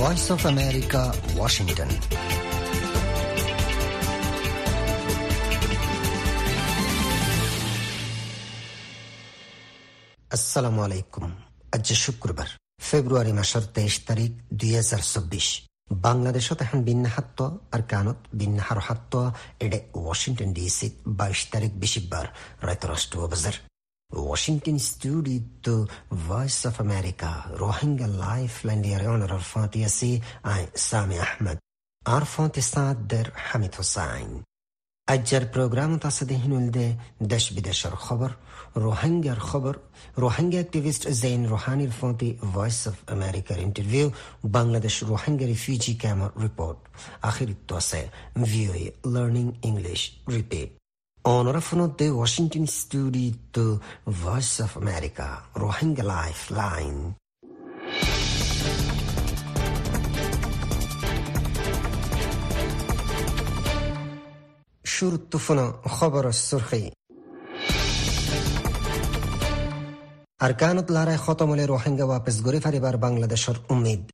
Voice of America Washington আসসালামু আলাইকুম আজ শুক্রবার, ফেব্রুয়ারি মাসের তেইশ তারিখ, দুই হাজার চব্বিশ। বাংলাদেশত এখন বিন্যাহাত্ম আর কানত বিন্যাহার হাত্ত এডে ওয়াশিংটন ডিসি বাইশ তারিখ বিশিবার রায়তরাষ্ট্র বাজার। Washington studio to Voice of America, Rohingya Lifeline Yarioner Arfati Yasi I, Sami Ahmed. Arfati Sader Hamid Hussain. আজ্জার প্রোগ্রাম তাসাদে হিনুলদে দেশ বিদেশের খবর রোহিঙ্গার খবর রোহিঙ্গা অ্যাক্টিভিস্ট জৈন রোহানির ফতি ভয়েস অফ আমেরিকার interview Bangladesh Rohingya refugee camp report আখির তোসে VOA learning English repeat On Rafanot Washington Studio Voice of America, Rohingya Lifeline. شروطفنا خبر السرخی ارکان الطلاره ختم روحنگا واپس گرفتاری بر بنگلادشر امید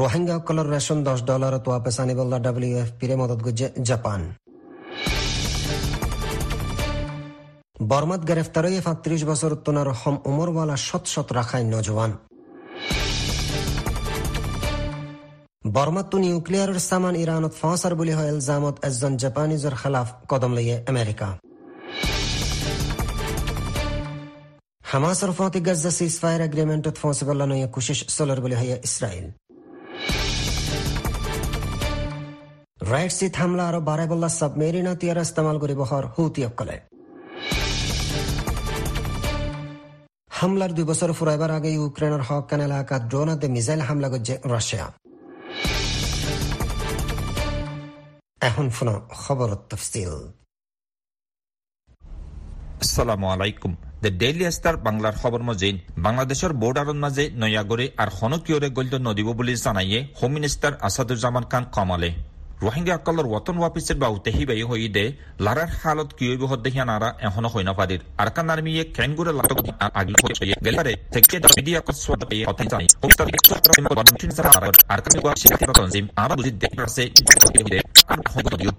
Rohingya কলর রেশন দশ ডলারত ওয়াপস আনিবল্লা ডাব্লিউ এফ পিরে মদত গুজে জাপান বর্মাত গ্রেফতার হয়ে সাতত্রিশ বছর তোনার হম উমরওয়ালা শত শত রাখায় নজওয়ান। বর্মাত নিউক্লিয়ারের সামান ইরানত ফাঁসার বলি হয় এলজামত একজন জাপানিজের খেলাফ কদম লইয়ে আমেরিকা। হামাসের ফতি গাজা সিজ ফায়ার এগ্রিমেন্টত ফসিবল্লা নয় কুশিস সোলার বলি হয় ইসরায়েল রাইট সিট হামলা আৰু বাৰে বল্লা সাবমেৰিন তিয়াৰ ইস্তেমাল কৰিব হৰ হুতিসকলে হামলাৰ দুই বছৰ ফুৰাইবাৰ আগে ইউক্ৰেইনৰ হকান এলেকাত ড্ৰোনতে মিছাইল হামলা কৰিছে ৰাছিয়া এখন ফোন খবৰত তফসিল। আসসালামু আলাইকুম। দ্য ডেইলি ষ্টাৰ বাংলাৰ খবৰ মজিন বাংলাদেশৰ বৰ্ডাৰৰ মাজে নয়াগৰি আৰু সনকিয়ৰে গল্য নদিব বুলি জানায়ে হোম মিনিষ্টাৰ আছাদুজ্জামান খান কমালে। ৰোহিংগাসকলৰ ৱতন ৱাপিছে বাউতে হিবাই হৈ দে লাৰাৰ হালত কিয় বিহত দেখিয়া নাৰা এখনও হৈ নাপাৰিৰ আৰকান আৰ্মীয়ে কেংগুৰে লাটক আগি হৈ হৈ গেলাৰে থেকে মিডিয়া কসওয়াত এই কথা জানি কমিটার সত্র এম বদন তিন সারা আর আরকান গোয়া শিক্ষা তনজিম আরা বুঝি দেখি আছে হিদে আর হগত দিও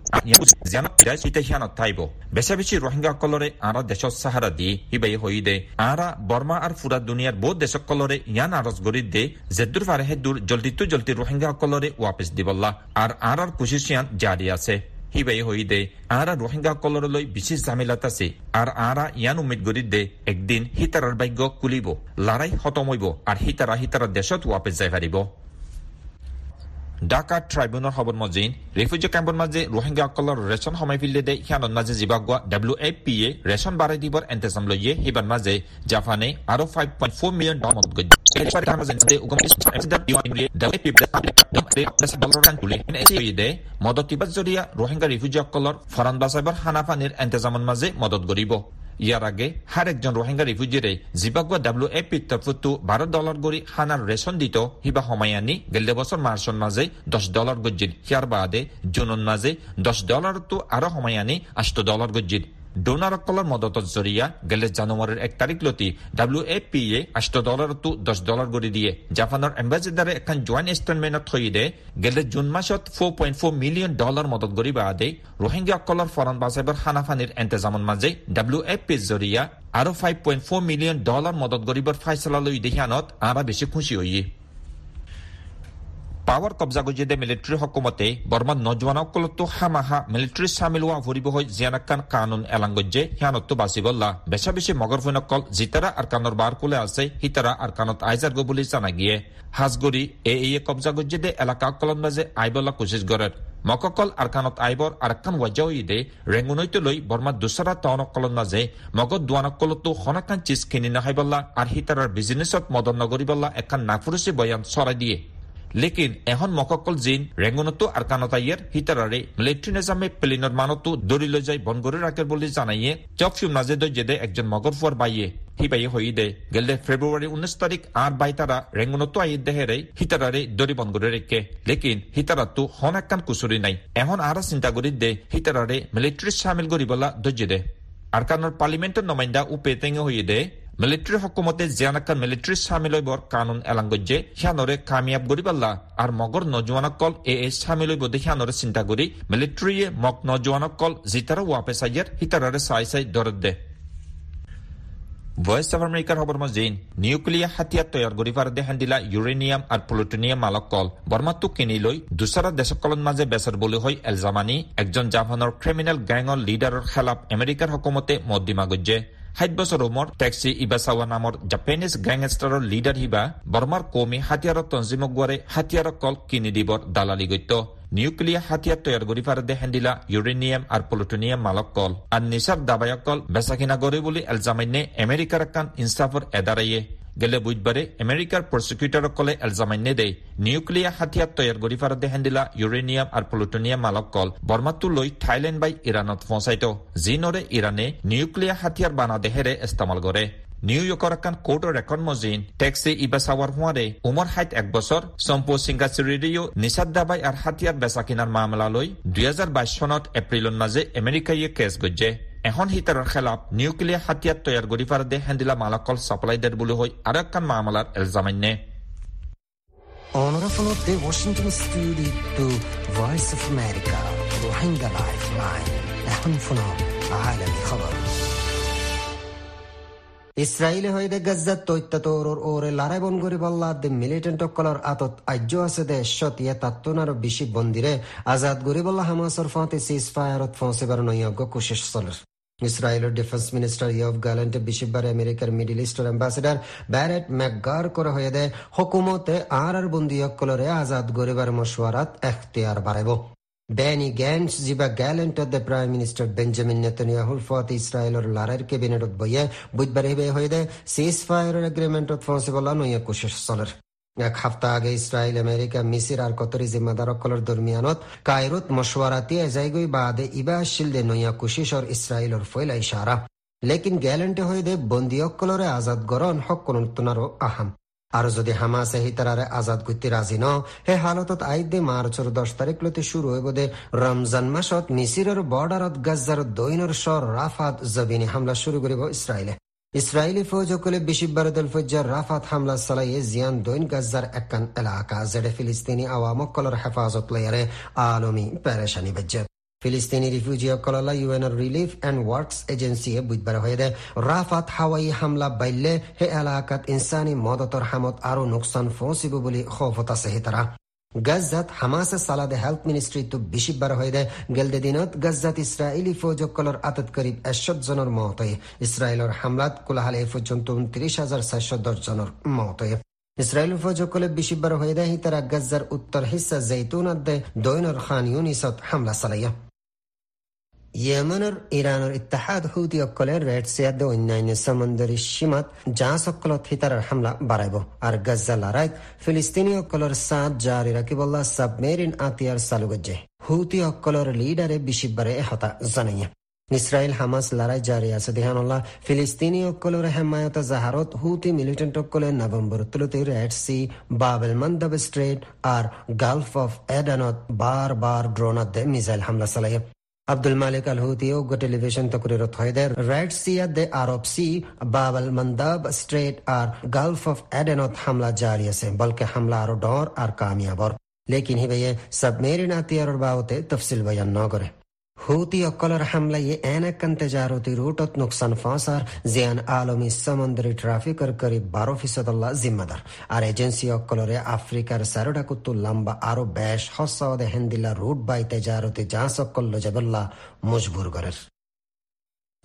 বেশা বেশি ৰোহিংগাসকলৰে আৰা দেশৰ সাহাৰা দি হিবাই হৈ দে আৰা বৰ্মা আৰু ফুৰা দুনিয়াৰ বহুত দেশসকলৰে ইয়ান আৰজ গৰি দে জেদুৰ ফাৰে হেদুৰ জলদিটো জলদি ৰোহিংগাসকলৰে ৱাপিছ দিবল্লা আৰু আৰাৰ কুচিচিয়ান জারি আছে হিবাই হই দে আৰা ৰোহিংগাসকললৈ বিশেষ জামিলাত আছে আর আৰা ইয়ান উমেদ গরি দে একদিন হিতারার ভাগ্য কুলিব লড়াই খতম হইব আর হিতারা হিতারা দেশত ওয়াপে যাই পাৰিব ঢাকা ট্ৰাইব্যুনৰ খবৰ মজিন, ৰেফিউজি কেম্পৰ মাজে ৰোহিংগাসকলৰ ৰেচন সময় ফিল্ডে দে সিয়ানৰ মাজে জিবাগোৱা W A P A ration বাঢ়াই দিবৰ এণ্টেজাম লৈয়ে সিবাৰ মাজে জাপানে আৰু five point four million dollar মদত গজ্য মদতিবাদ জৰিয়া ৰোহিংগা ৰিফিউজিসকলৰ ফৰান বাচাইবৰ খানা পানীৰ এণ্টেজামৰ মাজে মদত কৰিব ইয়াৰ আগে হার একজন রোহিঙ্গা রিফিউজিরে জিবাগুয়া ডাব্লিউ এ পি তরফতো বারো ডলার গড়ি হানার রেশন দিত। হিবা সময়আনি গেলে বছর মার্চর মাঝে দশ ডলার গজ্জির। হিয়ার বাদে জুনন মাঝে দশ ডলার তো আরও সময়আনি আষ্ট ডলার গজ্জির। ডোনারসকলৰ মদতত জৰিয়া গেলে জানুৱাৰীৰ এক তাৰিখ লতি ডাব্লিউ এ পি এ আষ্ট ডলাৰতো দহ ডলাৰ কৰি দিয়ে। জাপানৰ এম্বাচিডাৰে এখন জইণ্ট ষ্টেটমেণ্টত থৈ দে, গেলে June মাসত four point four million dollar মদত কৰি বাদে ৰোহিংগাসকলৰ ফৰণ বাচাইবৰ খানাফানীৰ এণ্টেজামৰ মাজে ডাব্লিউ এ পিৰ জৰিয়া আৰু five point four million dollar মদত কৰিবৰ ফাইচলা লৈ দেহিয়ানত আৰা বেছি খুচি হৈ পাৱাৰ কব্জা গজিদে মিলিটাৰী হকুমতে বৰ্মাত নজৱানসকলতো হামাহা মিলিটাৰী চামিল হোৱা ফুৰিব হৈ জিয়ানাকান কানুন এলাংগজ্জে সিয়ানতো বাচিবল্লা বেচা বেছি মগৰ ফৈনকল জিতাৰা আৰু কাণৰ বাৰ কোলে আছে সিতাৰা আৰু কাণত আইজাৰ্গ বুলি জানা গিয়ে। হাজগৰি এ এই কব্জা গজিদে এলেকা অকলন মাজে আইবল্লা কোচিছ গড়ে মককল আৰকানত আইবৰ আৰকান ৱাজা দে ৰেঙুনৈতে লৈ বৰ্মাত দুচৰা টাউন অকলন মাজে মগত দুৱানকলতো সনাকান চিজ কিনি নাহাইবল্লা আৰু সিতাৰাৰ বিজনেছত মদন নগৰিবল্লা এখন নাফুৰুচি বয়ান চৰাই দিয়ে। লেকিন এখন মককল জিন ৰেঙুনতো আৰু কানতাইয়েৰ হিতাৰাৰে মিলিটাৰী নিজামে প্লেনৰ মানতো দৌৰি লৈ যাই বন কৰি ৰাখে বুলি জানাইয়ে। চকফিউ নাজে দৈ জেদে একজন মগৰ ফুৱাৰ বাইয়ে, সি বাইয়ে হৈ দে। গেলে ফেব্ৰুৱাৰী ঊনৈশ তাৰিখ আঠ বাইতাৰা ৰেঙুনতো আহি দেহেৰে হিতাৰাৰে দৌৰি বন কৰি ৰাখে। লেকিন হিতাৰাতো হন একান কুচুৰি নাই। এখন আৰু চিন্তা কৰি দে, হিতাৰাৰে মিলিটাৰী চামিল কৰিবলা দৰ্জে দে। আৰকানৰ পাৰ্লিমেণ্টৰ নমাইন্দা উপেটেঙে হৈ দে। হকুমতে জিয়ানাক্কা মিলিটারি সামিল হইবর কানুন এলাঙ্গজ্যে হিয়ানরে কামিয়াব গরিবাল্লা আর মগর নজওয়ানকল এ এ সামিল হইব দে হিয়ানরে চিন্তা করি মিলিটারিয়ে মগ নজওয়ানকল জিতারা ওয়াপে সাইয়ার হিতারারে সাই সাই দরদ দে। ভয়েস অফ আমেরিকার খবর মজিন নিউক্লিয়ার হাতিয়ার তৈয়ার করি পারে দিলা ইউরেনিয়াম আর প্লুটোনিয়াম কল। বর্মাত্তু কিনি লৈ দুসরা দেশকলন মাঝে বেসর বলে হয় এলজামানি, একজন জাপানৰ ক্রিমিনাল গ্যাংৰ লিডাৰৰ খেলাফ আমেরিকার হকুমতে মদ্দিমা গজ্জে। ষাঠ বছৰ টেক্সি ইবাচাৱা নামৰ জাপানিজ গেংষ্টাৰৰ লিডাৰ হিবা বৰ্মাৰ কমি হাতিয়াৰৰ তঞ্জিমক গোৱাৰে হাতিয়াৰক কল কিনি দিবৰ দালালি গত্য নিউক্লিয়াৰ হাতিয়াৰ তৈয়াৰ কৰি পারে দেখেন ইউৰেনিয়াম আৰু প্লুটোনিয়াম মালক কল। আৰু নিচাৰ দাবায়ক কল বেচাকিনা কৰে বুলি এলজামাইনে আমেৰিকাৰ কাণ ইনষ্টাফৰ এদারাইয়ে গেলে বুধবারে আমেরিকার প্রসিকিউটর কলে এলজামাইনে দেয় নিউক্লিয়ার হাতিয়ার তৈয়ার করি পারে দেখেন দিলা ইউরেনিয়াম আর প্লুটোনিয়াম মালক কল। বর্মাত্তু লৈ থাইল্যান্ড বাই ইরানত ফসাইত যি নরে ইরানে নিউক্লিয়ার হাতিয়ার বানা দেহেরে ইস্তেমাল করে নিউইয়র্কৰ এখন কোৰ্টৰ ৰেকৰ্ড মজিন, টেক্সি ইবাচাৱাৰ হোৱাৰে উমৰ হাইট এক বছৰ চম্পু চিংগাচিৰিও নিচাদ দাবাই আৰু হাতিয়াৰ বেচা কিনাৰ মামলালৈ দুহেজাৰ বাইশ চনত এপ্ৰিলৰ মাজে আমেৰিকাইয়ে কেছ গজ্জে। এখন হিতাৰৰ খেলাপ নিউক্লিয়াৰ হাতিয়াৰ তৈয়াৰ কৰি পাৰ দে হেন্দিলা মালাকল চাপ্লাই দেৰ বুলি হৈ আৰু এখন মামলাৰ এলজামান্যে অনাৰফল দে গজ্জাত ষ্টুডিঅ'টো ভইচ অফ তৈত্য তৌরর ওরে লারাই বন গরি বল্লা দে মিলিটেন্ট অকলর আতত আজ্য আছে দে এশত ইয়ে তাত্তনার বেশি বন্দিরে আজাদ গরি বল্লা হামাসর ফাঁতে সিজ ফায়ারত ফঁসে বার নৈয়জ্ঞ কোশিশ চলের ইসরায়েলের ডিফেন্স মিনিস্টার ইয়ভ গ্যালেন্টে বিশিববার আমেরিকার মিডিল ইস্টের অ্যাম্বাসেডার ব্যারেট ম্যাকগার করে হয়ে দেয় হকুমতে আর আর বন্দি অকলরে আজাদ গরিবার মশওয়ারাত এখতিয়ার বাড়াইব। Benny Gantz জিবা গ্যালেন্টত প্রাইম মিনিস্টার বেঞ্জামিন নেতানিয়াহুর ফত ইসরায়েলের লারের কেবিনেটত বইয়ে বুধবার হিবে হয়ে দে সিজ ফায়ারের এগ্রিমেন্টত ফসে বলা নইয়া কোশিশ চলের এক সপ্তাহ আগে ইসরায়েল, আমেরিকা, মিসির আর কতরি জিম্মাদারকলর দরমিয়ানত কায়রুত মশওয়ারাতি এজাইগই বাদে ইবা শিলদে নইয়া কুশিশর ইসরায়েলর ফয়লা ইশারা। লেকিন গ্যালেন্টে হয়ে দে বন্দিয়কলরে আজাদ গরণ হক কোন আহাম। আর যদি হামাসে হিতারারে আজাদ করতে রাজি ন, হে হালতত আইদে মার্চর দশ তারিখ লতে শুরু হইব দে রমজান মাসত মিসিরের বর্ডারত গাজ্জার দৈনর স্বর রাফাত জবিনী হামলা শুরু করিব ইসরায়েলে। ইসরায়েলি ফৌজকলে বিশিব্বার দল ফজ্জার রাফাত হামলা সালাইয়ে জিয়ান দৈন গাজ্জার একান এলাকা জেডে ফিলিস্তিনি আওয়ামকলর হেফাজত লয়ারে আলমী পেরেশানি বেজ্জে। ফিলিস্তিনি রিফিউজিসকললৈ ইউ এনৰ ৰিলিফ এণ্ড ৱৰ্কছ এজেঞ্চিয়ে বুধবাৰে হৈয়ে ৰাফাত হাৱাই হামলা বাইলে সেই এলেকাত ইনচানী মদতৰ হামত আৰু নোকচান ফচিব বুলি খৌফত আছে হিতাৰা গাজাত হামাছে চালাদে হেলথ মিনিষ্ট্ৰীটো বেছি বাৰ হয় গেলদে দিনত গাজাত ইছৰাইলী ফৌজসকলৰ এশত জনৰ মত হয় ইছৰাইলৰ হামলাত কোলাহালে এই পৰ্যন্ত ঊনত্ৰিশ হাজাৰ চাৰিশ দহজনৰ মত হয় ইছৰাইল ফৌজসকলে বিশিববাৰ বাৰ হয় তাৰা গাজাৰ উত্তৰ হিচা জৈতুন আদে দৈনৰ খান ইউনিছত হামলা চলায় ইয়েমেনৰ ইৰাণৰ ইত্তাহাদ হুতিসকলে ৰেড চিয়াদ অন্যান্য সমুন্দৰী সীমাত জাহাজসকলত হিতাৰৰ হামলা বাঢ়াব আৰু গাজা লৰাইত ফিলিস্তিনীসকলৰ চাঁদ জাৰি ৰাখিবলা ছাবমেৰিন আতিয়াৰ চালু গজ্জে হুতিসকলৰ লিডাৰে বিশিববাৰে এহতা জনাইয়া ইসরায়েল হামাস লড়াই জারি আছে দেহানল্লাহ ফিলিস্তিনি অকলর হেমায়ত জাহারত হুতি মিলিটেন্ট অকলে নভেম্বর তুলতে Red Sea Bab el Mandeb strait R Gulf of এডানত বার বার ড্রোনাত মিসাইল হামলা চালাইয়া আব্দুল মালিক আল হুতিও টেলিভিশন তকরিরত হয়দের রেড সিয়া দে Arab Sea Bab el Mandeb strait R Gulf of এডেনত হামলা জারি আছে বলকে হামলা আরও ডর আর কামিয়াবর লেকিন হিবে সাবমেরিন আতিয়ারর বাবতে তফসিল বয়ান ন করে হুতি অকলর হামলায় এনাকান তেজারতি রুটত নুকসান ফাঁসার, জিয়ান আলমী সমুদ্রী ট্রাফিকর করিব বারো ফিসদ জিম্মাদার। আর এজেন্সি অকলরে আফ্রিকার সারোডাকুত্তু লম্বা আরও বেশ হসদে হেন্দিলা রুট বাই তেজারতি জাঁস অকল্ল জবল্লা মজবুর করের।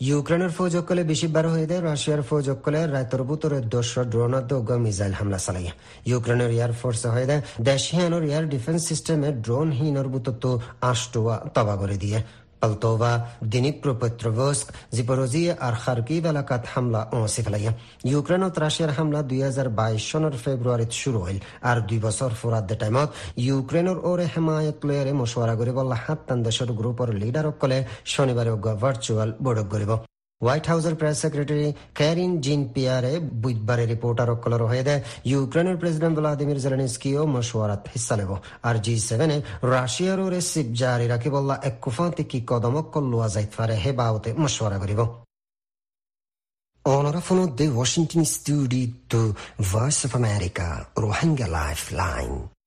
ইউক্রেনের ফৌজকলে বেশিবার হয়ে দেয় রাশিয়ার ফৌজকলে রায়তর বুতরে দোসর ড্রোনার দোগ মিসাইল হামলা চালাইয়া। ইউক্রেনের এয়ার ফোর্স হয়ে দেয় দেশহিয়ানোর এয়ার ডিফেন্স সিস্টেমে ড্রোন হিনর বুতত্ব আষ্টুয়া তবা করে দিয়ে। পালতোভা দিনিপ্রোপেত্রভস্ক জিপরোজিয়া আর খার্কিভ এলাকাত হামলা অসিফলাইয়া ইউক্রেনত ৰাছিয়াৰ হামলা দুই হাজাৰ বাইছ চনৰ ফেব্ৰুৱাৰীত শুরু হইল আর দুই বছর ফুরাত টাইমত ইউক্রেনের ওরে হেমায়ত লয়ারে মশওয়ারা করিব হাত তান দেশের গ্রুপর লিডারসকলে শনিবারে ভার্চুয়াল বৈঠক করিব হোয়াইট হাউসের প্রেস সেক্রেটারি ক্যারিন জিন পিয়ারে বুধবারে রিপোর্টারসকলৰ সৈতে ইউক্ৰেইনৰ প্ৰেছিডেণ্ট ভ্লাডিমিৰ জেলেনস্কিও মশৱাৰাত হিস্সা ল'ব আৰু জি ছেভেনে ৰাছিয়াৰো ৰেচিপ জাৰি ৰাখিবলৈ এক কুফান্তিকি কদমক লোৱা যাইত পাৰে সেই বাবতে মশৱাৰা কৰিব Onorafono de Washington studio to Voice of America, Rohingya Lifeline.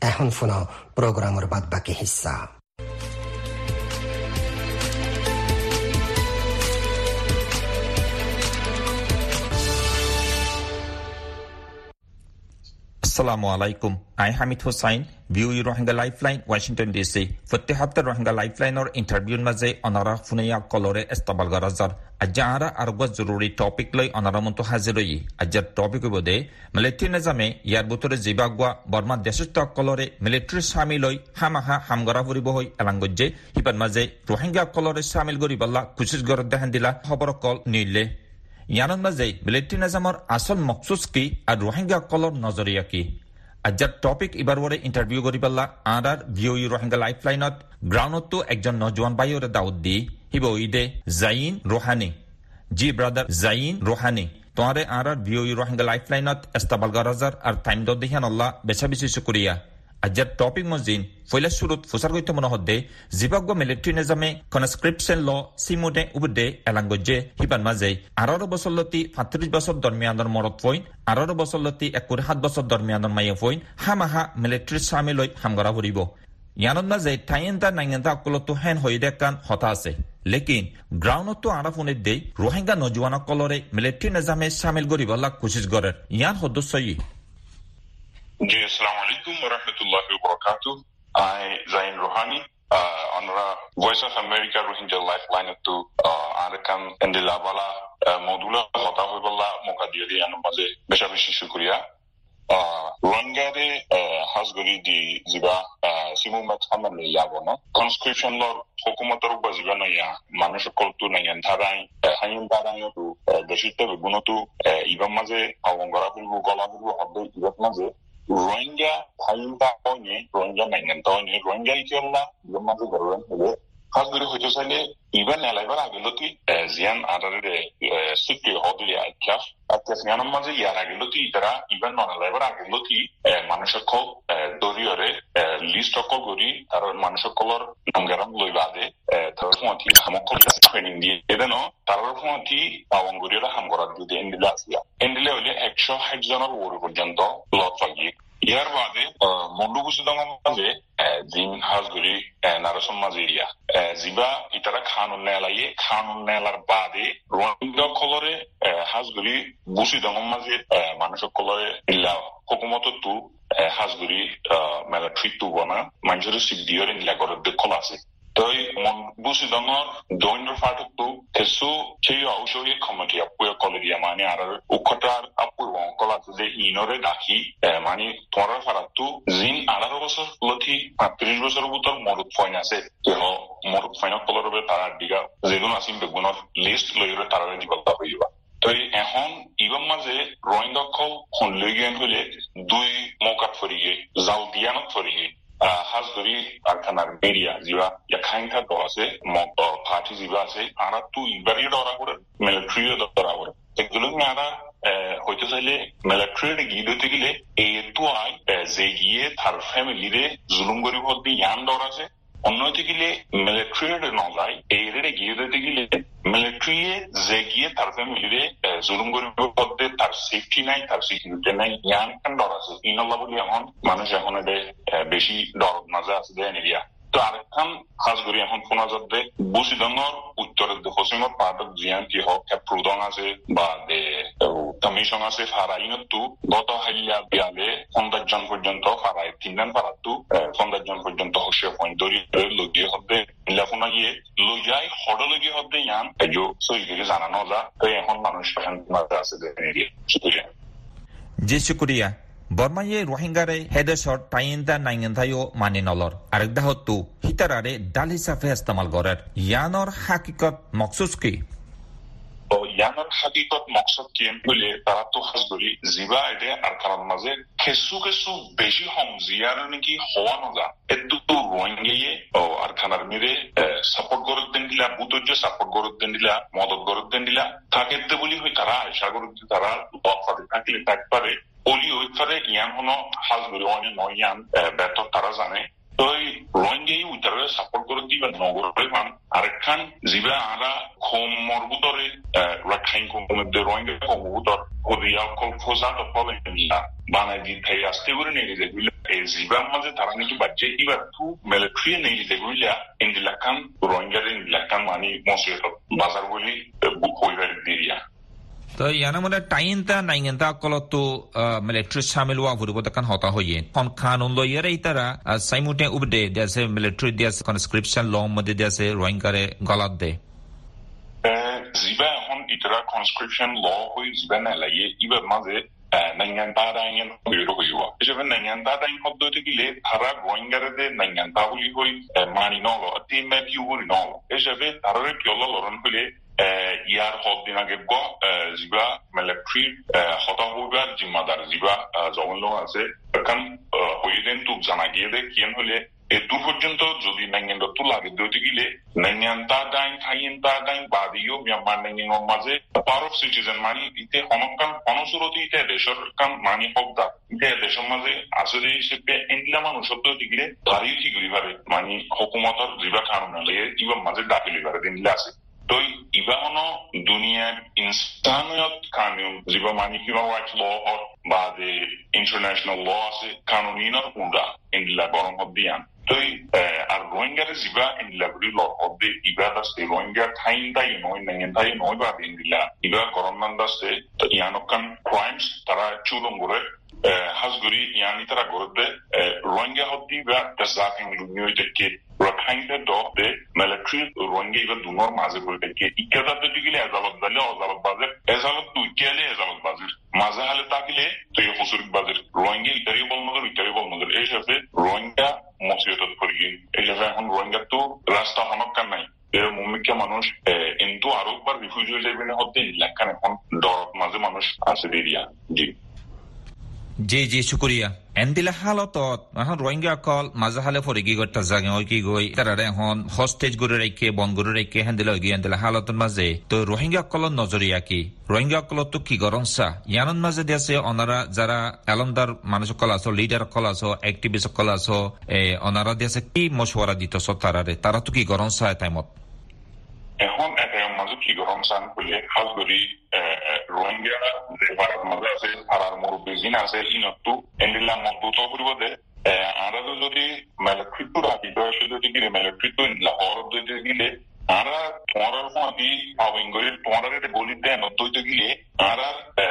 এখন শোনাও প্রোগ্রামের বাদ বাকি হিস্সা আসসালামু আলাইকুম আই হামিদ হুসাইন ভিউ ই রোহিঙ্গা লাইফলাইন ওয়াশিংটন ডিসি প্রতি হপ্তাহ রোহিঙ্গা লাইফলাইনৰ ইণ্টাৰভিউৰ মাজে অনাৰা ফুনাইয়া কলৰে এস্তাবাল গৰাজাৰ আজি আৰা আৰু জৰুৰী টপিক লৈ অনাৰা মন্তু হাজিৰ হৈ আজি টপিক বদে মিলিটাৰী নিজামে, ইয়াৰ বুটৰে জিবাগুৱা বৰ্মা দেশস্থ কলৰে মিলিটাৰী চামিল হৈ হামাহা হামগৰা ফুৰিব হৈ এলাংগজ্জে সিপাৰ মাজে ৰোহিংগা কলৰে চামিল কৰি বল্লা কুচিছ গৰত দেখান দিলা খবৰ কল নিলে। ইয়ানৰ মাজে মিলিটাৰী নিজামৰ আচল মকচুচ কি আৰু ৰোহিংগা কলৰ নজৰীয়া কি? আজ্যাৰ টপিক ইবাৰৰে ইণ্টাৰভিউ কৰি পেলা আৰ আৰ ভি ইউ ৰোহিংগা লাইফ লাইনত গ্ৰাউণ্ডতো একজন নজোৱান বাইৰে দাউদ দি হিব ইদে জাইন ৰোহানী। জি ব্ৰাদাৰ জাইন ৰোহানী। তোমাৰে আৰ আৰ ভি ইউ ৰোহিংগা লাইফ লাইনত এস্তাবাল গাৰাজাৰ আৰু টাইম দিহান আল্লাহ বেচা বেছি চুকুৰীয়া ফৈলা শুরুত ফুসার গৈতে মনে হদ্দে জিবাগ্য মিলিটারি নিজামে কনস্ক্রিপশন ল সিমুদে উবুদে এলাঙ্গজে হিবান মাজে আঠারো বছর লতি সাতত্রিশ বছর দরমিয়ানৰ মরত ফইন আঠারো বছর লতি একুৰি সাত বছর দরমিয়ানৰ মায়ে ফইন হামাহা মিলিটারি সামিল হৈ হামগৰা ফুৰিব ইয়ানত মাজে ঠাইয়েন্তা নাইয়েন্তা অকলতো হেন হৈ দেখান হতা আছে লেকিন গ্ৰাউণ্ডতো আৰাফোনে দে ৰোহিংগা নজোৱানসকলৰে মিলিটাৰী নিজামে সামিল কৰিবলা কোচিছ কৰে ইয়াৰ সদস্য জি, আসসালামু আলাইকুম রহমতুল্লাহ বরকাত আই জাইন রোহানি আমরা uh, Voice of America Rohingya life uh, line তো আরেকান এন্ডিলাবালা uh, মদুলা হতা হইবল্লা মোকাদিয়ারি আনো মাঝে বেশা বেশি শুক্রিয়া রোহিঙ্গারে হাজগরি দি জিবা সিমু মাথামা লইয়া বনো কনস্ক্রিপশন লর হুকুমতর বাজিবা নাইয়া, মানুষ সকল তো নাইয়া ধারাই হাইন ধারাই তো দেশিতে গুণতো ইবার মাঝে অঙ্গরা ফুলবো গলা ফুলবো হদ্দ ইবার মাঝে Rohingya tayinda onye Rohingya mainanta onye Rohingya ikiyolla yommazu garuran hele hasguri hojosale iban elaibar agiloti ziyan arare sikki hodri akyaf akyaf yanam maze yar agiloti idara iban non elaibar agiloti মানুষকল দরিয়রে list অকল গরি তার মানুষকলর নঙ্গারাম লইবাদে তার ফোঁতি দিয়ে এদেন তার ফোঁতি পাওয়াঙ্গুরিয়রা হামগরা দিতে এন্ডিলে আসিয়া এন্ডিলে হইলে একশো ষাট জনের ওর পর্যন্ত লট পাগিয়ে ইয়ার বাদে মন্ডুগুসুদঙ্গর মাঝে জিম হাজগুড়ি নারসম মাঝে এরিয়া জিবা ইতারা খান উন্নয়ালাইয়ে খান উন্নয়ালার বাদে রোহিঙ্গা কলরে হাজগুড়ি গুসিদঙ্গর মাঝে মানুষ কলরে ইল্লা হুকুমত তু হাজগুড়ি মেলা ট্রিট তু বনা মানুষের সিক দিয়র ইল্লা গরের দেখল আছে তই মন বুসি দঙৰ দৈন্য ফাটকটো কেঁচু সেই ঔষধি ক্ষমতি আপুয়ে কলে দিয়া মানে আর উখটার আপুর অঙ্কল আছে যে ইনরে ডাকি মানে তোরার ফারাকটো জিন আঠারো বছর লথি ত্রিশ বছর ভিতর মরুত ফাইন আছে তেহ মরুত ফাইনত কলর তারা দিগা যেগুন আসিম বেগুণৰ লিষ্ট লৈ তারা দিবল হইবা তই এখন ইবাম মাঝে রোহিঙ্গা জ্ঞান হলে দুই মৌকাত ফরিগে জাল দিয়ানত ফরিগে হাজদৰি আৰখানাৰ মেৰিয়া যিবা ইয়াখাইংখা দল আছে পাৰ্টি যিবা আছে আৰা তো ইবাৰীয়ে দৰা কৰে মিলিটাৰীয়ে দৰা কৰে এগুলো আরা হইতে চাইলে মিলিটারির গিয়ে দিতে গেলে তো আই যে গিয়ে তার ফ্যামিলিরে জুলুম করি দি ইয়ান দর আছে অন্যদিকে মিলিটারির নজাই এইরে গিয়ে দিতে গেলে মিলিটারি যে গিয়ে তার ফ্যামিলিরে জুলুম করি বলতে তার সেফটি নাই, তার সিকিউরিটি নাই। ইয়ান ডর আছে ইনল্লা বলি এখন মানুষ এখন এটা বেশি ডর আছে দেয় এরিয়া তো আরেকখান হাজগুড়ি এখন শোনা যাতে বুসিদঙর উত্তরের হসিমত পাহাড়ত জিয়ান কি হক প্রুদং আছে বা দে কমিশন আছে ফারাইনতো গত হাইয়া বিয়ালে সৌন্দর্যন পর্যন্ত ফারাই তিনজন পারাতো সৌন্দর্যন পর্যন্ত হসে পয়েন্টরি লগিয়ে হতে ইলাফোনা গিয়ে লইয়াই হডলগিয়ে হতে ইয়ান এজো সইগিরি জানানো যা তো এখন মানুষ আছে শুক্রিয়া জি শুক্রিয়া বর্মায়ে রোহিঙ্গারে হেদেশর টাইন্দা নাইঙ্গাইও মানে নলর। আরেকদা হত্তু হিতারারে ডাল হিসাবে ইস্তেমাল করার ইয়ানর হাকিকত মকসুস কি? ইয়ানোর হাকিকত মকসদ কিয়েন হইলে তারা তো করি জিবা আর মাঝে খেসু খেসু বেশি হম জিয়ার নাকি হওয়া নজা। এতু তো রোহিঙ্গিয়ে ও আর খানার সাপোর্ট দেন দিলা বুতর্য সাপোর্ট গরত দেন দিলা মদত গরত দেন দিলা থাকে বলি হই তারা গরত তারা থাকলে থাকতে পারে অলি ওই পারে ইয়ান হনো হাজ করি অনেক নয় ইয়ান বেতর তারা জানে তই রোহিঙ্গি উইটারে সাপোর্ট করে দিবা নগরে মান আরেকখান জিবা আরা খোম মরবুতরে রাখাইন কমুদ্দে রোহিঙ্গা কমুদর হদিয়া কল ফোজা তো পলে নিলা বানাই দি থাই আসতে করে নেই যেগুলো এই জিবার মাঝে তারা নাকি বাচ্চা ইবার তু মিলিটারি নেই যেগুলা ইন্দিলাকান রোহিঙ্গার ইন্দিলাকান মানি মসিয়ত বাজার বলি হইবার মানে টাইন তা নাইন তা কলতো মিলিটারি শামিল ওয়া ভুরু বতাকান হতা হইয়ে কোন কানুন লইয়ারে ইতারা সাইমুটে উবদে দেশে মিলিটারি দেশ কনস্ক্রিপশন ল মধ্যে দেশে রোহিঙ্গারে গলাত দে জিবা এখন ইতারা কনস্ক্রিপশন ল হই জিবা না লাগে ইবার মাঝে nanyantaadaangen hoyro hoywa isebe nanyantaadaang hoddote gile tara goingarede nanyantaabuli hoy mani nolo atimme piwuri nolo isebe tarare piolo loron hole ইয়ার হদ্দিন আগে গ যিবা মিলিটারি হতা হইবার জিম্মাদার যিবা আছে এখন তুক জানা গিয়ে দে কিয়েন হলে এদূর পর্যন্ত যদি নাইঙ্গেন তো লাগে দইতে গিলে তা থাইন তা বাদিও মিয়ানমার নাইঙ্গেন মাঝে পাওয়ার অফ সিটিজেন মানি ইতে হনকান অনসুরতি ইতে দেশর কান মানি হকদা ইতে দেশের মাঝে আসলে হিসেবে এন্ডিলা মানুষ সত্য দিগলে ভারী ঠিকরি ভাবে মানি হকুমতর যিবা কারণ লাগে ইবা মাঝে ডাকিলি ভাবে আছে তো ইবা হন দুনিয়ার ইনসানিয়ত কানুন যিবা মানি হিউম্যান রাইটস ল হক বা যে ইন্টারন্যাশনাল ল আছে কানুনিনৰ উডা এন্ডিলা গৰম হদ্দিয়ান তই আর রোহিঙ্গারে জিবা ইন্দিলা গুলি লহদে ইবা দাস্তে রোহিঙ্গা ঠাইন তাই নয় নাইন তাই নয় বা ইন্দিলা ইবা গরম নান দাস্তে ইয়ানকান ক্রাইমস তারা চুলম করে হাজগুরি ইয়ানি তারা গরদে রোহিঙ্গা হদ্দি বা তাজাকিং লুমিও দেখে রখাইতে দ দে মিলিটারি রোহিঙ্গা ইবা দুনোর মাঝে করে দেখে ইকাদাতে দিগিলে এজালত দালে অজালত বাজে, এজালত তুই কেলে এজালত বাজির মাঝে হালে তাকিলে তুই হুসুরিক বাজির রোহিঙ্গা ইতারি বল নগর ইতারি বল নগর এই হিসাবে রোহিঙ্গা মসিয়তত করিয়ে এই হিসাবে এখন রোহিঙ্গা তো রাস্তা হনকার নাই। এর মুমিকা মানুষ কিন্তু আরও একবার রিফিউজি হয়ে যাবে না হতে ইলাকান এখন দরদ মাঝে মানুষ আছে বেরিয়া জি জি জি শুক্রিয়া এন্দিলা হালতত এখন রোহিঙ্গা কল মাজা হালে ফরিগি গৈ তাজাগে ওই কি গৈ তারারে এখন হস্টেজ গরে রাখে বন গরে রাখে হেন্দিলা গিয়ে এন্দিলা হালতর মাঝে তো রোহিঙ্গা কলর নজরিয়া কি রোহিঙ্গা কলত তো কি গরমসা ইয়ানোর মাঝে দিয়েছে ওনারা যারা এলমদার মানুষ কল আছো লিডার কল আছো অ্যাক্টিভিস্ট কল আছো দিয়েছে কি মশওয়ারা দিতেছ তারারে তারা তো কি গরমসা টাইমত এখন মাঝে কি গরমসান বলে খাস করি রোহিঙ্গা যে ভারত মাঝে আছে আর মুরব্বী জিন আছে ইনতো এন্ডিলা মজবুত করিব দে আমরা যদি মেলেক্ট্রিটো রাখি বয়সে যদি গিলে মেলেক্ট্রিটো লাহোর যদি গিলে তোমার বলি দেন তৈতে গিলে আমরা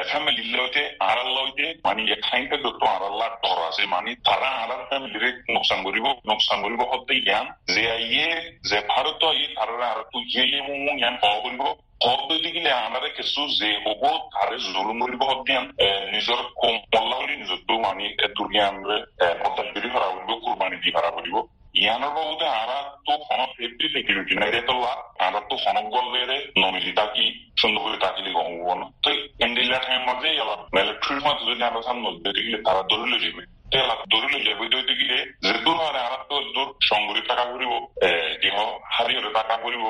ফ্যামিলি লইতে আর লইতে মানে যত আর আল্লাহ ডর আছে। মানে তারা আর ফ্যামিলিরে নোকসান করিব নোকসান করিব হতে জ্ঞান। যে ইয়ে যে ভারত ই তারা আর তুই গিয়ে মু জ্ঞান পাওয়া করিব। গিলে আমরা কিছু যে হব, তারে জুলুম করিব হতিয়ান নিজৰ কমলা বুলি নিজৰটো মানে দুৰ্গিয়ানৰে পতাল বিৰি হৰা কৰিব কুৰবানী দি হৰা কৰিব নাই তোলা আরা তো হনক গলেরে নমিলি তাকি সুন্দর করে তাকিলি গমবন তো এন্ডিলা টাইম মাঝে এলা মিলিটারির মাঝে যদি আমরা সামনে দেখলে তারা ধরে যাবে তেলা ধরে যাবে দইতে গিলে যে দূর হয় আরা তো দূর সংগরি টাকা করিব ইহ হারিয়রে টাকা করিব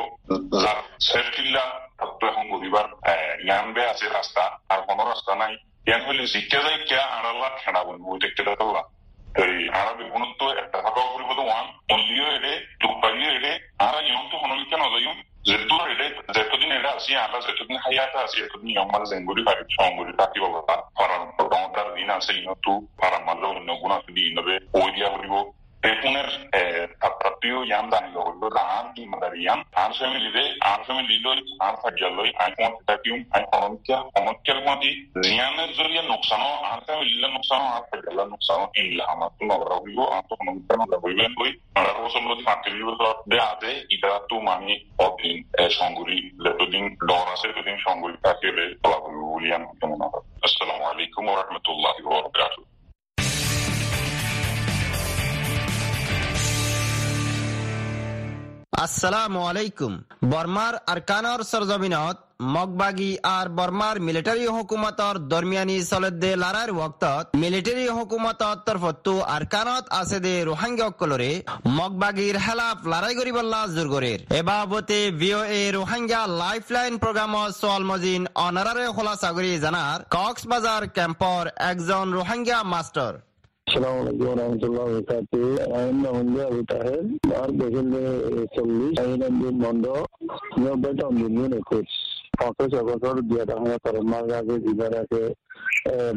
যার সেফটিল্লা তো এখন গরিবার ইয়ানবে আছে রাস্তা আর কোনো রাস্তা নাই ইয়ান হলে শিক্ষা যায় কে আড়াল্লা খেড়া বলব দেখতে দেখলা এই আরবে গুণত্ব একটা ভাগ পরিবর্ত ওয়ান অন্যীয় এলে দুপাইয়ে এলে আর ইয়ন্ত হনমিকা নজয়ুম যেহেতু এলে যেতদিন এলে আসি আমরা যেতদিন হাইয়াতে আসি এতদিন ইয়মার জেঙ্গুরি পারি সঙ্গুরি তাকি বাবা ফারাম ডংটার দিন আছে ইনতু ফারাম মাঝে অন্য গুণ আছে দি ইনবে ওই দিয়া করিব তেপুনের তাত্তাপিও ইয়াম দানিলো হইল রান কি মাদারিয়াম আর ফ্যামিলিতে আর ফ্যামিলি লই আর ফাজ্জালই আই কোন তাকিউম আই হনমিকা হনমিকার মাটি জিয়ানের জরিয়া নোকসানো আর ফ্যামিলিলে নোকসানো আর ফাজ্জালা নোকসানো ইল্লা আমার তো নবরা হইব আর তো হনমিকা নবরা হইবেন কই আর বছর মধ্যে ফাঁকিলি দে আছে ইটা তো মানে অদিন সংগুরি লেতদিন ডর আছে এতদিন সংগুরি তাকে বলা হইব বলি আমি কেমন আসসালামু আলাইকুম ওয়া রাহমাতুল্লাহি ওয়া বারাকাতুহু আসসালামু আলাইকুম। বর্মার আরকানর সরজমিনত, মগবাগি আর বর্মার মিলিটারি হুকুমতর দরমিয়ানি চলদে লারার ওক্তত মিলিটারি হুকুমতর তরফতো আরকানত আছে দে রোহাঙ্গা অকলরে মগবাগির হেলাফ লড়াই করিবল্লা জোর করের এবাবতে VOA Rohingya life line programme সোয়াল মজিন অনারারে খোলাসা করি জানার কক্সবাজার ক্যাম্পর একজন রোহাঙ্গা মাস্টার। السلام عليكم ورحمة الله وبركاته أنا من أبو طاهر بار بخل চল্লিশ أنا من মন্ডো নব্বইটা অঞ্জন একুশ পঞ্চাশ বছর দিয়ে দেখা করোনার আগে দিবার আগে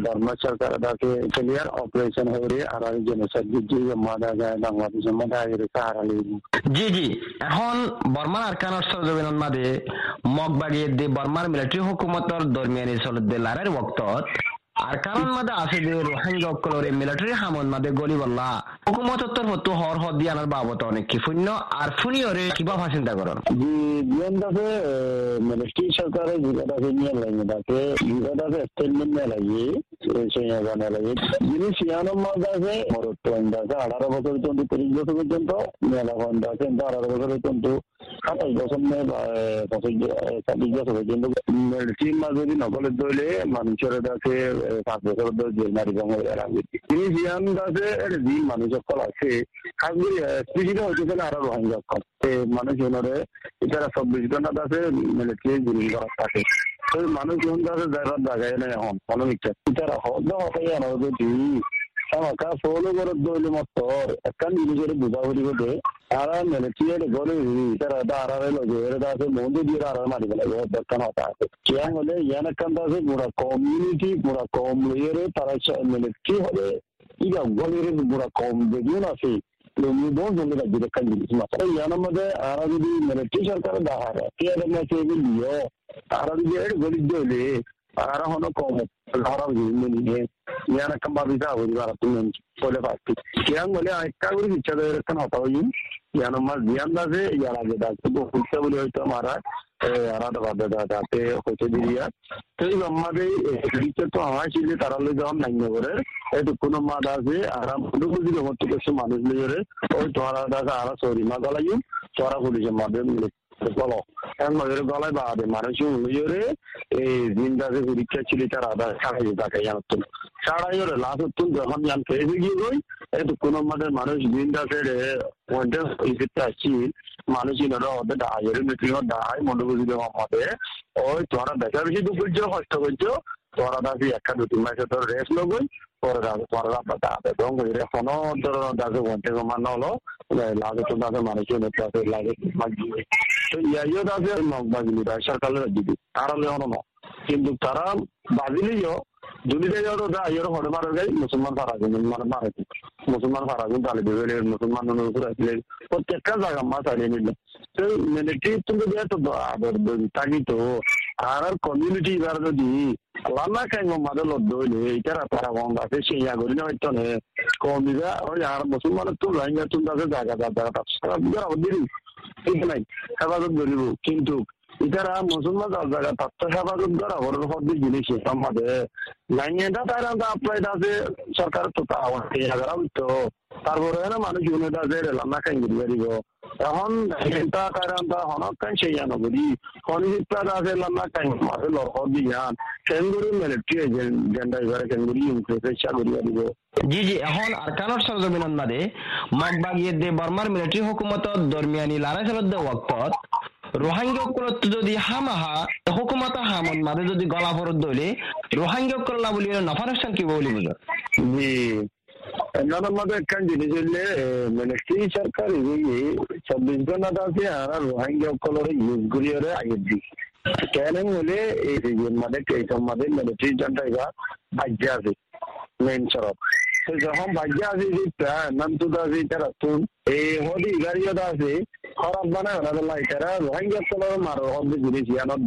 বার্মা সরকার আগে ক্লিয়ার অপারেশন হয়ে আর আমি জেনোসাইড যে মারা যায় বাংলাদেশের মধ্যে আগে রেখে হারালি জি জি এখন বর্মার আরকানর সরজমিনত মাদে মগবাগি দে বর্মার মিলিটারি হুকুমতর দরমিয়ানি চলদে লারের ওক্তত আর কারণ মাদে আছে যে রোহিঙ্গা অকলরে মিলিটারি হামন মাদে গলি বললা। হুকুমত তরফ হর হদ দিয়ানোর বাবদ অনেক কি শূন্য। আর ফুনিয়রে কিবা চিন্তা করেন জি বিয়ন্দাকে মিনিস্ট্রি সরকারে জিগাটাকে নিয়ে লাগে তাকে। জিগাটাকে স্টেটমেন্ট নিয়ে লাগে সেই জানা লাগে যিনি সিয়ানো মাদাকে মরত্ব আন্দাকে আঠারো বছর পর্যন্ত, তিরিশ বছর পর্যন্ত মেলা আন্দাকে কিন্তু আঠারো বছর পর্যন্ত, সাতাশ বছর নে ছাব্বিশ বছর পর্যন্ত। মিলিটারির মাঝে যদি নকলের দইলে মানুষের কাছে পাঁচ বছর ধরে জেল মারি জমা তিনি জিয়ান দাসে দিন মানুষ সকল আছে খাসগুলি স্পেশালি হইতে আরও রোহিঙ্গা সকল মানুষ ওনারে এছাড়া চব্বিশ ঘণ্টা আছে মিলিটারি জিনিস করা থাকে মানুষ কাছে যাইবার জায়গায় নাই এখন অনমিকটা এছাড়া হদ হকাই আনার যদি আমাকা ফলো করে দইলে মত একখান জিনিসের বুঝা করি বলে আর মিলিটারি গলে এছাড়া দাঁড়ারে লগে এর আছে মন্দির দিয়ে আর মারি গেলে দরকার হতা আছে কেন হলে ইয়ান একখান আছে পুরা কমিউনিটি পুরা কম লইয়েরে তারা মিলিটারি হবে ಈಗ ಗೋಲಿರಿ ಬುಡ ಕಾಮ್ ಬೆದಿಯನ್ ಆಸಿ ನೀವು ಜೊಂದಿರ ಗಿಡಕ್ಕ ಮಾತ್ರ ಏನಮ್ಮದೆ ಆರಾದಿ ಮಿಲಿಟರಿ ಸರ್ಕಾರದ ಆಹಾರ ಕೇರಳ ಸೇವೆ লিও আরাদি আরা বার তুমি বলে পাচ্ছি কিয়াং বলে একটা করে ইচ্ছা করে রাখতে হতা হই ইয়ানা মাল দিয়ান দাসে ইয়ারা গে দাস তো খুলতে বলে হয়তো মারা আরাদা বাদে দাতে হতে দিরিয়া তো এই আমাদের রিচে তো আমার ছিল তারা লই যাওয়ার নাই করে এইটু কোনো মা দাসে আরাম শুধু বুঝি মত কিছু মানুষ লইরে ওই তোরা দাসে আরা সরি মা গলাইও তোরা পুলিশের মাধ্যমে এখন নজরে গলায় মানুষ নজরে এই জিন্দাজে পরীক্ষা ছিল তার তাকে ওরে যখন জান ফেসে গিয়ে গই কোনো মানুষ জিন্দাজে মানুষ ওদের মিটিং ডাহাই মন্ডপুজি দেওয়া আমাদের। ওই তোরা বেচা বেশি দুপুর কষ্ট করছ রেস্ট লগই পরে দাবি তোরা আপনার দাবে। এবং এখনও ধরো দাবে ঘন্টে কমান হলো। লাগে তো দাবে মানুষের লাগে মাগিয়ে তো ইয়াইও দাবে তারা লেওনো না। কিন্তু তারা বাজিলিও যদি দেখো তো ইয়ের মারা গাই মুসলমান যায় মানে মারা যায়। মুসলমান যায়, তাহলে দেবে মুসলমান প্রত্যেকটা জায়গা মা চালিয়ে নিল। আর কমিউনিটি এবার যদি লানা কাইম মাদে লদ্দ হইলে ইতারা তারা কম আছে সেই আগরি না হইতো নাই হেফাজত করিব কিন্তু ইতারা মুসলমান যার জায়গা তার তো হেফাজত করা ওর হদ্দি জিনিস আমাদের লাইঙ্গা তারা আছে সরকার তো তারপরে না মানুষ গুণটা যে লানা কাইম করিয়া দিব এখন হনক সেই জানো মাসে লড়ক দিয়ান কেঙ্গুরি মিলিটারি জেন্ডা এবারে কেঙ্গুরি দিব জি জি এখন আরকানর মাদে মগবাগিয়ে দে বর্মার মিলিটারি হুকুমতত দরমিয়ানি লারাই চলত দে ওয়াক্তত। রোহাঙ্গা কুলত যদি হামাহা হুকুমত হামন মাদে যদি গলা ফরত দইলে রোহাঙ্গা বলি নফানুষ্ঠান কি বলি বুঝো জি। ನಮ್ಮದ ಕಂಡಿನಿಜಲ್ಲಿ ಮಿನಿಸ್ಟ್ರಿ ಸರ್ಕಾರ ಇದೀವಿ ಛಬ್ಬಿಸ್ ಜನ ದಾಸಿ ರೋಹಿಂಗ್ಯ ಒಕ್ಕಲರ ಯೂಸ್ ಗುರಿಯರ ಆಗಿದ್ದಿ ಕ್ಯಾನಿಂಗ್ ಮೇಲೆ ಈಗ ಭಾಗ್ಯ ಆಸಿ ಮೇನ್ ভাগ্য আছে যেটা নাম তো আছে তারা তো আছে খারাপ বানা হরা দলা তারা রোহিঙ্গা চলার মারো হদি ঘুরেছি আনত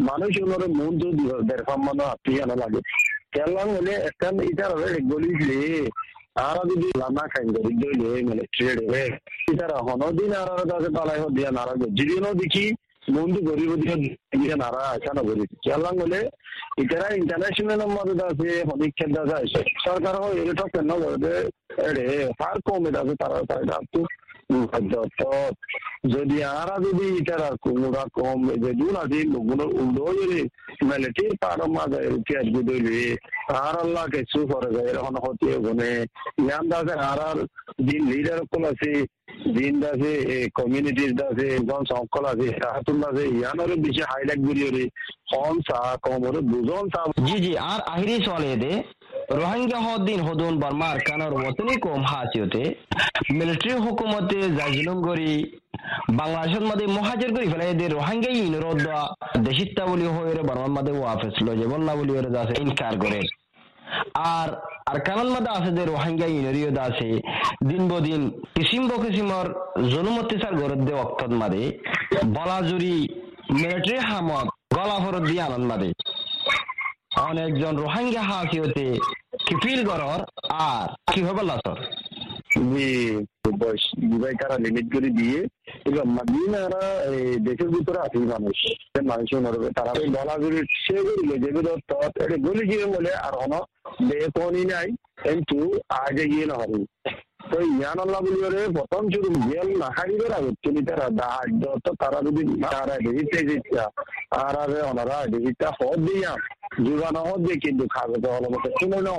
মানুষ আত্মীয় লাগে কেলাম হলে একখান ইটার হবে গলিলে আর যদি লানা খাই করি মানে ট্রেড হবে ইটার হনদিন আর তাকে পালাই দিয়া নারা গজিদিনও দেখি বন্ধু গরিব দিয়ে নারা আসানো করি কেলাম হলে ইতারা ইন্টারন্যাশনাল মধ্যে আছে অনেক ক্ষেত্রে আছে সরকার কেন করে এড়ে হার কম এটা আছে তারা যদি আরা যদি ইটারা কুমুরা কম, যদি নাদি লগুন উল্টো যদি মেলেটির পার মাঝে রুটিয়ার গুদলি আর আল্লাহ কিছু করে যায়, এরকম হতে ওখানে ইয়ান দাসে আর আর দিন লিডার আছে, দিন দাসে কমিউনিটির দাসে একজন সকল আছে হাতুল দাসে বেশি হাইলাইট হন সা কমরে দুজন সা জি জি, আর আহিরি সওয়ালে রোহিঙ্গা হদ্দিন হদুন বর্মার কানার ওতনি কম হাসিওতে মিলিটারি হুকুমতে জাজিলুম গরি বাংলাদেশের মধ্যে মহাজের করি ফেলে এদের রোহিঙ্গা ইনরোদ দেশিত্তা বলি হয়ে না বলি আছে ইনকার করে আর আর আছে যে রোহিঙ্গা ইনরিও আছে দিন বদিন কিসিম বকিসিমর জুলুম অত্যাচার গরদ দে অক্তদ মাদে বলাজুরি মিলিটারি হামত গলা ফরত দিয়ে আনন্দ মাদে অনেকজন রোহিঙ্গা হাসিওতে কিফিল গরর আর কি হবে লাসর? জি বয়স বিবাহ লিমিট করে দিয়ে এবং মাদিনারা দেশের ভিতরে আছে মানুষ। মানুষের মরবে তারা গলা গুলি সে গরিল যেগুলো তত এটা গলি গিয়ে বলে আর অন বেকনি নাই কিন্তু আগে গিয়ে না হবে। জীবানো কিন্তু খাবে তো অলমতে শুনে না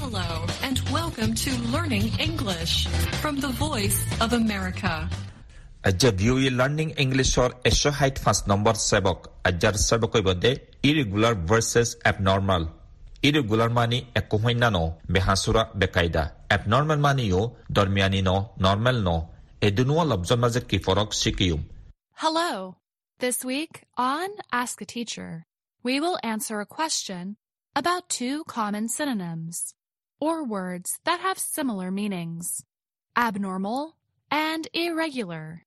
Hello, and welcome to Learning English from the Voice of America. আজ্জা ভিউই লার্নিং ইংলিছৰ এশ ষাঠি পাঁচ নম্বৰ সেৱক। আজ্জাৰ সেৱকৈ Bade irregular verbs abnormal irregular no behasura bekaida. Abnormal yo dormiani no normal no. Labzon maze ki forok hello. This week on ask a teacher we will answer a question about two common synonyms or words that have similar meanings abnormal and irregular.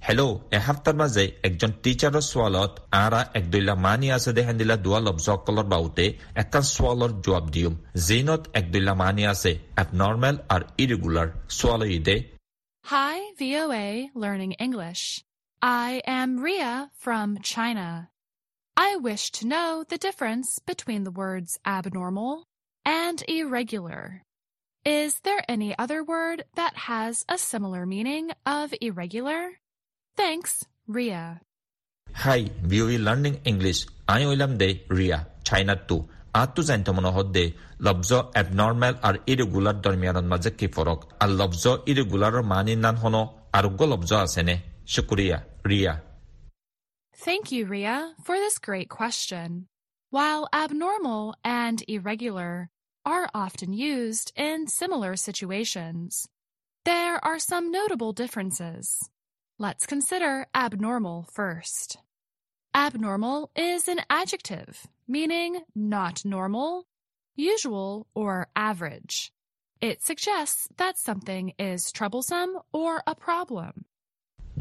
Hello, e haftar maze ekjon teacher swalot ara ek duila mani ase de handila dua lobzokolor baute ekkan swalor jawab dium zinot ek duila mani ase abnormal or irregular swaloide Hi VOA learning English. I am Ria from China. I wish to know the difference between the words abnormal and irregular. Is there any other word that has a similar meaning of irregular? Thanks, Ria. Hi VOA learning English I ওইলাম দে Ria চাইনাত টু আঁতটো জানিত মনে হত দে লব্জ abnormal আৰু irregular দৰমিয়ানৰ মাজে কি ফৰক আৰু লব্জ ইৰেগুলাৰৰ মানি নান হন আৰোগ্য লব্জ আছেনে শুক্ৰিয়া Riya Thank you, Ria, for this great question. While abnormal and irregular are often used in similar situations, there are some notable differences. Let's consider abnormal first. Abnormal is an adjective meaning not normal, usual, or average. It suggests that something is troublesome or a problem.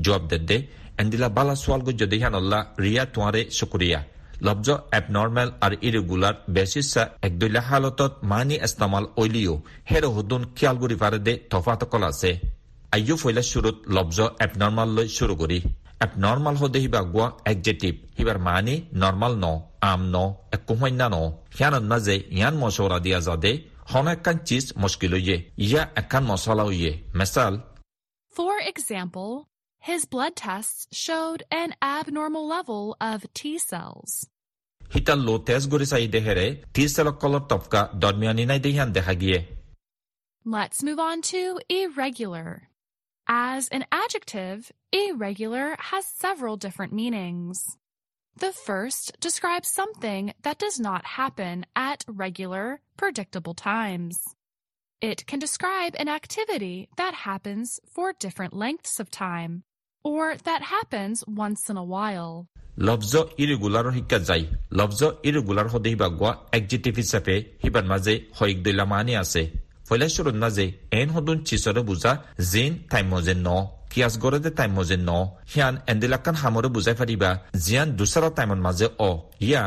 জবাব দে দে এন্দিলা বালা সোয়ালগো যদি হানল্লা রিয়া তোয়ারে শুক্রিয়া লব্জ এবনর্মেল আর irregular বেসিসা একদুইলা হালতত মানি ইস্তেমাল ওইলিও হেরো হুদুন খেয়াল করি পারে দে তফাত call আছে আইয়ো ফইলা শুরুত লব্জ এবনর্মাল লৈ শুরু করি এবনর্মাল হদে হিবা গুয়া একজেটিভ হিবার মানি নর্মাল ন আম ন একো হইনা ন। হিয়ানত মাঝে ইয়ান মশওরা দিয়া যাদে হন একখান চিজ মুশকিল হইয়ে ইয়া একখান মশলা হইয়ে মেসাল For example, his blood tests showed an abnormal level of T cells. হিতাল লো তেজ গৰি চাই দেহেৰে টি চেলকলৰ টপকা দৰমিয়ানী নাই দেহিয়ান দেখা গিয়ে। Let's move on to irregular. As an adjective, irregular has several different meanings. The first describes something that does not happen at regular, predictable times. It can describe an activity that happens for different lengths of time, or that happens once in a while. লব্জ ইৰেগুলাৰৰ শিক্ষা যায় লব্জ irregular সদে Hiba গোৱা একজিটিভ হিচাপে হিবাৰ মাজে হয়ক দৈলা মানি আছে ফৈলাশ্বৰৰ মাজে N সদুন চিচৰে বুজা জিন time মজে ন কিয়াজ গৰদে টাইম মজে ন সিয়ান এন্দিলাকান হামৰে বুজাই ফাৰিবা জিয়ান দুচাৰা টাইমৰ মাজে অ ইয়া